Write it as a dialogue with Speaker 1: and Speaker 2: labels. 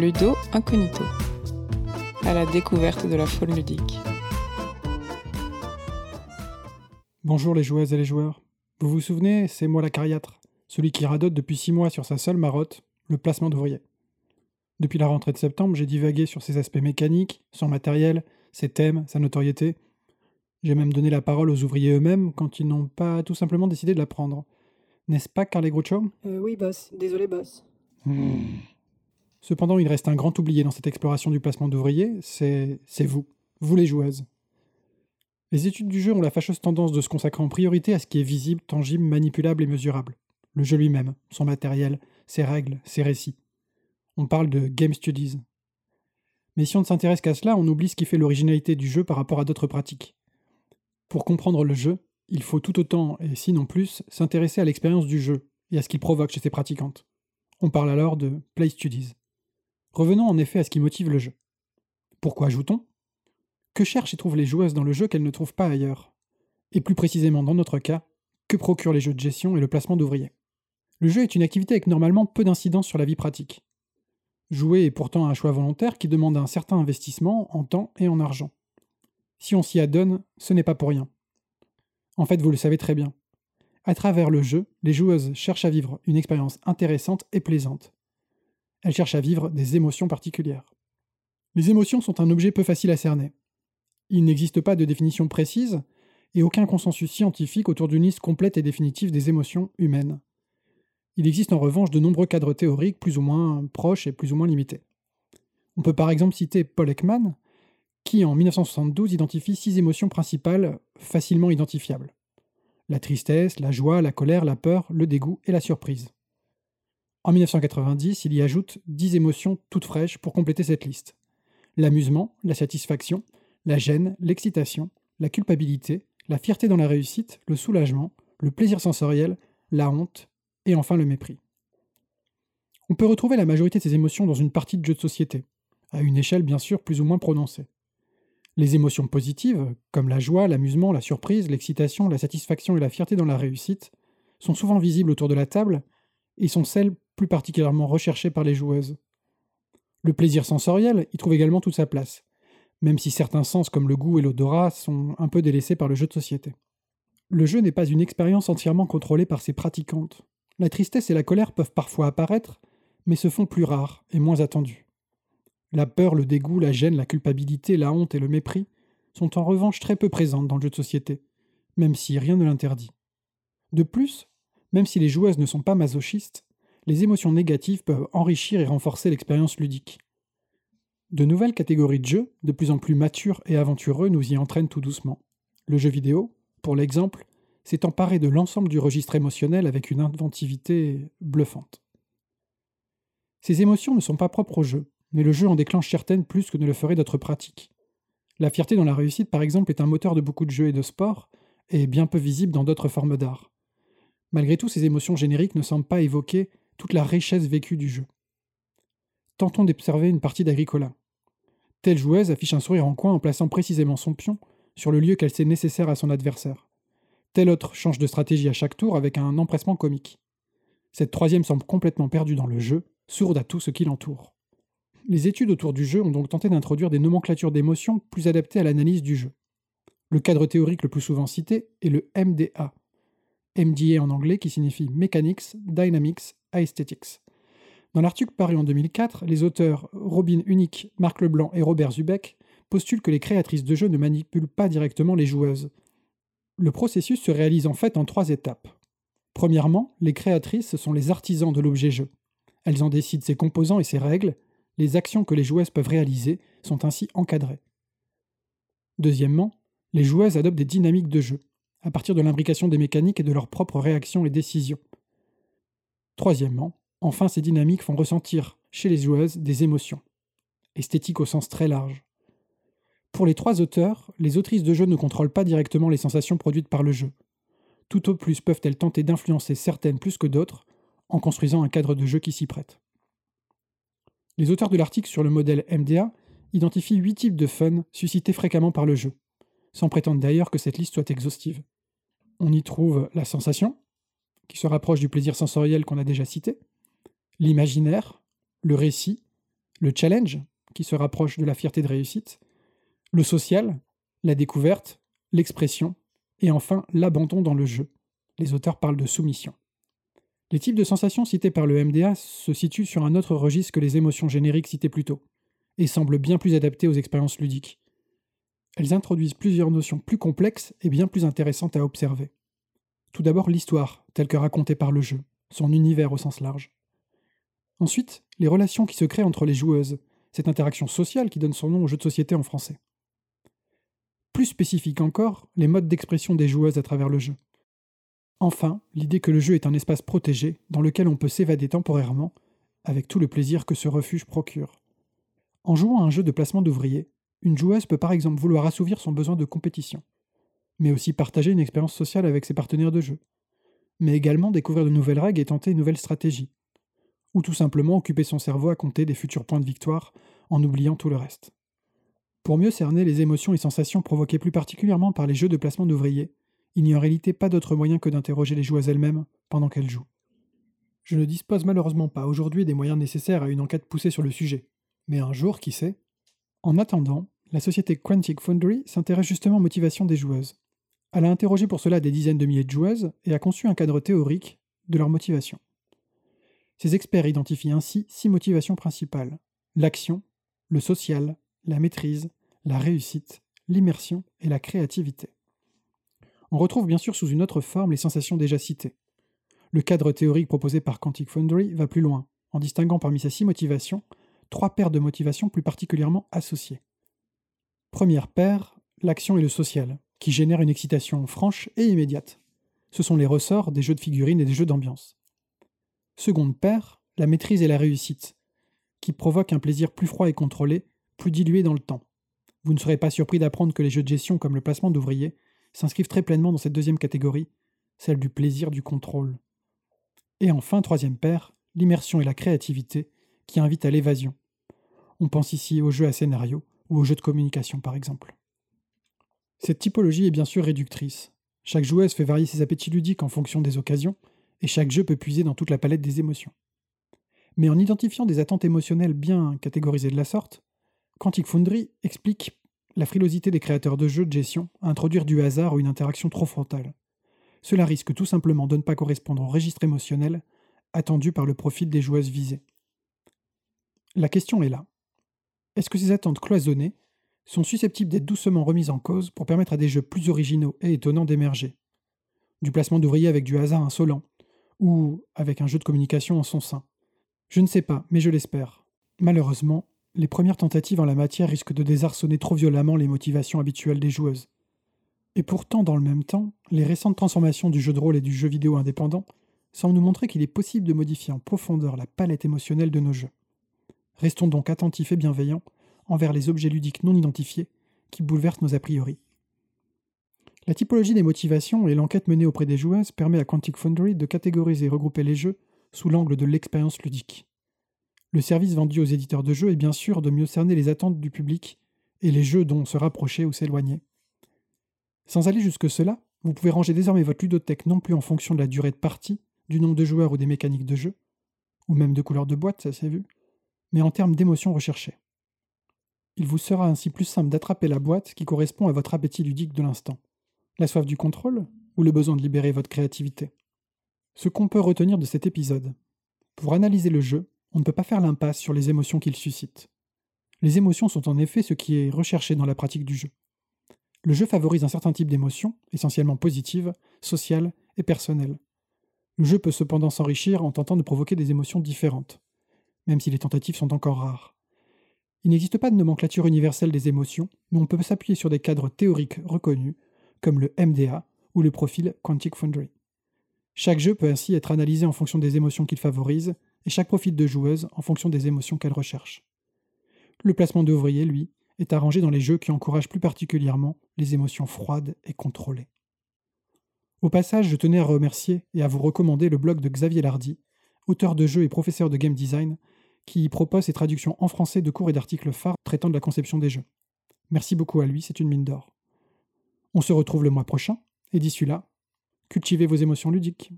Speaker 1: Ludo Incognito, à la découverte de la faune ludique.
Speaker 2: Bonjour les joueuses et les joueurs. Vous vous souvenez, c'est moi la cariatre, celui qui radote depuis six mois sur sa seule marotte, le placement d'ouvriers. Depuis la rentrée de septembre, j'ai divagué sur ses aspects mécaniques, son matériel, ses thèmes, sa notoriété. J'ai même donné la parole aux ouvriers eux-mêmes quand ils n'ont pas tout simplement décidé de la prendre. N'est-ce pas, Carly Groucho
Speaker 3: Euh, oui, boss. Désolé, boss.
Speaker 2: Cependant, il reste un grand oublié dans cette exploration du placement d'ouvriers, c'est vous, vous les joueuses. Les études du jeu ont la fâcheuse tendance de se consacrer en priorité à ce qui est visible, tangible, manipulable et mesurable. Le jeu lui-même, son matériel, ses règles, ses récits. On parle de game studies. Mais si on ne s'intéresse qu'à cela, on oublie ce qui fait l'originalité du jeu par rapport à d'autres pratiques. Pour comprendre le jeu, il faut tout autant, et sinon plus, s'intéresser à l'expérience du jeu et à ce qu'il provoque chez ses pratiquantes. On parle alors de play studies. Revenons en effet à ce qui motive le jeu. Pourquoi joue-t-on? Que cherchent et trouvent les joueuses dans le jeu qu'elles ne trouvent pas ailleurs? Et plus précisément dans notre cas, que procurent les jeux de gestion et le placement d'ouvriers? Le jeu est une activité avec normalement peu d'incidence sur la vie pratique. Jouer est pourtant un choix volontaire qui demande un certain investissement en temps et en argent. Si on s'y adonne, ce n'est pas pour rien. En fait, vous le savez très bien. À travers le jeu, les joueuses cherchent à vivre une expérience intéressante et plaisante. Elles cherchent à vivre des émotions particulières. Les émotions sont un objet peu facile à cerner. Il n'existe pas de définition précise et aucun consensus scientifique autour d'une liste complète et définitive des émotions humaines. Il existe en revanche de nombreux cadres théoriques plus ou moins proches et plus ou moins limités. On peut par exemple citer Paul Ekman, qui en 1972 identifie six émotions principales facilement identifiables. La tristesse, la joie, la colère, la peur, le dégoût et la surprise. En 1990, il y ajoute dix émotions toutes fraîches pour compléter cette liste. L'amusement, la satisfaction, la gêne, l'excitation, la culpabilité, la fierté dans la réussite, le soulagement, le plaisir sensoriel, la honte et enfin le mépris. On peut retrouver la majorité de ces émotions dans une partie de jeu de société, à une échelle bien sûr plus ou moins prononcée. Les émotions positives, comme la joie, l'amusement, la surprise, l'excitation, la satisfaction et la fierté dans la réussite, sont souvent visibles autour de la table et sont celles plus particulièrement recherchées par les joueuses. Le plaisir sensoriel y trouve également toute sa place, même si certains sens comme le goût et l'odorat sont un peu délaissés par le jeu de société. Le jeu n'est pas une expérience entièrement contrôlée par ses pratiquantes. La tristesse et la colère peuvent parfois apparaître, mais se font plus rares et moins attendues. La peur, le dégoût, la gêne, la culpabilité, la honte et le mépris sont en revanche très peu présentes dans le jeu de société, même si rien ne l'interdit. De plus, même si les joueuses ne sont pas masochistes, les émotions négatives peuvent enrichir et renforcer l'expérience ludique. De nouvelles catégories de jeux, de plus en plus matures et aventureux, nous y entraînent tout doucement. Le jeu vidéo, pour l'exemple, s'est emparé de l'ensemble du registre émotionnel avec une inventivité bluffante. Ces émotions ne sont pas propres au jeu, mais le jeu en déclenche certaines plus que ne le ferait d'autres pratiques. La fierté dans la réussite, par exemple, est un moteur de beaucoup de jeux et de sports, et bien peu visible dans d'autres formes d'art. Malgré tout, ces émotions génériques ne semblent pas évoquer toute la richesse vécue du jeu. Tentons d'observer une partie d'Agricola. Telle joueuse affiche un sourire en coin en plaçant précisément son pion sur le lieu qu'elle sait nécessaire à son adversaire. Telle autre change de stratégie à chaque tour avec un empressement comique. Cette troisième semble complètement perdue dans le jeu, sourde à tout ce qui l'entoure. Les études autour du jeu ont donc tenté d'introduire des nomenclatures d'émotions plus adaptées à l'analyse du jeu. Le cadre théorique le plus souvent cité est le MDA. MDA en anglais qui signifie Mechanics, Dynamics, Dans l'article paru en 2004, les auteurs Robin Unique, Marc Leblanc et Robert Zubeck postulent que les créatrices de jeux ne manipulent pas directement les joueuses. Le processus se réalise en fait en trois étapes. Premièrement, les créatrices sont les artisans de l'objet jeu. Elles en décident ses composants et ses règles, les actions que les joueuses peuvent réaliser sont ainsi encadrées. Deuxièmement, les joueuses adoptent des dynamiques de jeu, à partir de l'imbrication des mécaniques et de leurs propres réactions et décisions. Troisièmement, enfin ces dynamiques font ressentir chez les joueuses des émotions, esthétiques au sens très large. Pour les trois auteurs, les autrices de jeu ne contrôlent pas directement les sensations produites par le jeu. Tout au plus peuvent-elles tenter d'influencer certaines plus que d'autres, en construisant un cadre de jeu qui s'y prête. Les auteurs de l'article sur le modèle MDA identifient huit types de fun suscités fréquemment par le jeu, sans prétendre d'ailleurs que cette liste soit exhaustive. On y trouve la sensation, qui se rapproche du plaisir sensoriel qu'on a déjà cité, l'imaginaire, le récit, le challenge, qui se rapproche de la fierté de réussite, le social, la découverte, l'expression, et enfin l'abandon dans le jeu. Les auteurs parlent de soumission. Les types de sensations cités par le MDA se situent sur un autre registre que les émotions génériques citées plus tôt, et semblent bien plus adaptées aux expériences ludiques. Elles introduisent plusieurs notions plus complexes et bien plus intéressantes à observer. Tout d'abord l'histoire, telle que racontée par le jeu, son univers au sens large. Ensuite, les relations qui se créent entre les joueuses, cette interaction sociale qui donne son nom au jeu de société en français. Plus spécifique encore, les modes d'expression des joueuses à travers le jeu. Enfin, l'idée que le jeu est un espace protégé dans lequel on peut s'évader temporairement, avec tout le plaisir que ce refuge procure. En jouant à un jeu de placement d'ouvriers, une joueuse peut par exemple vouloir assouvir son besoin de compétition, mais aussi partager une expérience sociale avec ses partenaires de jeu, mais également découvrir de nouvelles règles et tenter une nouvelle stratégie, ou tout simplement occuper son cerveau à compter des futurs points de victoire en oubliant tout le reste. Pour mieux cerner les émotions et sensations provoquées plus particulièrement par les jeux de placement d'ouvriers, il n'y a en réalité pas d'autre moyen que d'interroger les joueuses elles-mêmes pendant qu'elles jouent. Je ne dispose malheureusement pas aujourd'hui des moyens nécessaires à une enquête poussée sur le sujet, mais un jour, qui sait? En attendant, la société Quantic Foundry s'intéresse justement aux motivations des joueuses. Elle a interrogé pour cela des dizaines de milliers de joueuses et a conçu un cadre théorique de leur motivation. Ces experts identifient ainsi six motivations principales l'action, le social, la maîtrise, la réussite, l'immersion et la créativité. On retrouve bien sûr sous une autre forme les sensations déjà citées. Le cadre théorique proposé par Quantic Foundry va plus loin, en distinguant parmi ces six motivations trois paires de motivations plus particulièrement associées. Première paire, l'action et le social, qui génèrent une excitation franche et immédiate. Ce sont les ressorts des jeux de figurines et des jeux d'ambiance. Seconde paire, la maîtrise et la réussite, qui provoquent un plaisir plus froid et contrôlé, plus dilué dans le temps. Vous ne serez pas surpris d'apprendre que les jeux de gestion comme le placement d'ouvriers s'inscrivent très pleinement dans cette deuxième catégorie, celle du plaisir du contrôle. Et enfin, troisième paire, l'immersion et la créativité, qui invitent à l'évasion. On pense ici aux jeux à scénario ou aux jeux de communication par exemple. Cette typologie est bien sûr réductrice. Chaque joueuse fait varier ses appétits ludiques en fonction des occasions, et chaque jeu peut puiser dans toute la palette des émotions. Mais en identifiant des attentes émotionnelles bien catégorisées de la sorte, Quantic Foundry explique la frilosité des créateurs de jeux de gestion à introduire du hasard ou une interaction trop frontale. Cela risque tout simplement de ne pas correspondre au registre émotionnel attendu par le profil des joueuses visées. La question est là. Est-ce que ces attentes cloisonnées sont susceptibles d'être doucement remises en cause pour permettre à des jeux plus originaux et étonnants d'émerger Du placement d'ouvriers avec du hasard insolent, ou avec un jeu de communication en son sein Je ne sais pas, mais je l'espère. Malheureusement, les premières tentatives en la matière risquent de désarçonner trop violemment les motivations habituelles des joueuses. Et pourtant, dans le même temps, les récentes transformations du jeu de rôle et du jeu vidéo indépendant semblent nous montrer qu'il est possible de modifier en profondeur la palette émotionnelle de nos jeux. Restons donc attentifs et bienveillants envers les objets ludiques non identifiés qui bouleversent nos a priori. La typologie des motivations et l'enquête menée auprès des joueuses permet à Quantic Foundry de catégoriser et regrouper les jeux sous l'angle de l'expérience ludique. Le service vendu aux éditeurs de jeux est bien sûr de mieux cerner les attentes du public et les jeux dont se rapprocher ou s'éloigner. Sans aller jusque-cela, vous pouvez ranger désormais votre ludothèque non plus en fonction de la durée de partie, du nombre de joueurs ou des mécaniques de jeu, ou même de couleur de boîte, ça s'est vu, mais en termes d'émotions recherchées. Il vous sera ainsi plus simple d'attraper la boîte qui correspond à votre appétit ludique de l'instant. La soif du contrôle ou le besoin de libérer votre créativité? Ce qu'on peut retenir de cet épisode. Pour analyser le jeu, on ne peut pas faire l'impasse sur les émotions qu'il suscite. Les émotions sont en effet ce qui est recherché dans la pratique du jeu. Le jeu favorise un certain type d'émotions, essentiellement positives, sociales et personnelles. Le jeu peut cependant s'enrichir en tentant de provoquer des émotions différentes, même si les tentatives sont encore rares. Il n'existe pas de nomenclature universelle des émotions, mais on peut s'appuyer sur des cadres théoriques reconnus, comme le MDA ou le profil Quantic Foundry. Chaque jeu peut ainsi être analysé en fonction des émotions qu'il favorise et chaque profil de joueuse en fonction des émotions qu'elle recherche. Le placement d'ouvrier, lui, est arrangé dans les jeux qui encouragent plus particulièrement les émotions froides et contrôlées. Au passage, je tenais à remercier et à vous recommander le blog de Xavier Lardy, auteur de jeux et professeur de game design, qui propose ses traductions en français de cours et d'articles phares traitant de la conception des jeux. Merci beaucoup à lui, c'est une mine d'or. On se retrouve le mois prochain, et d'ici là, cultivez vos émotions ludiques.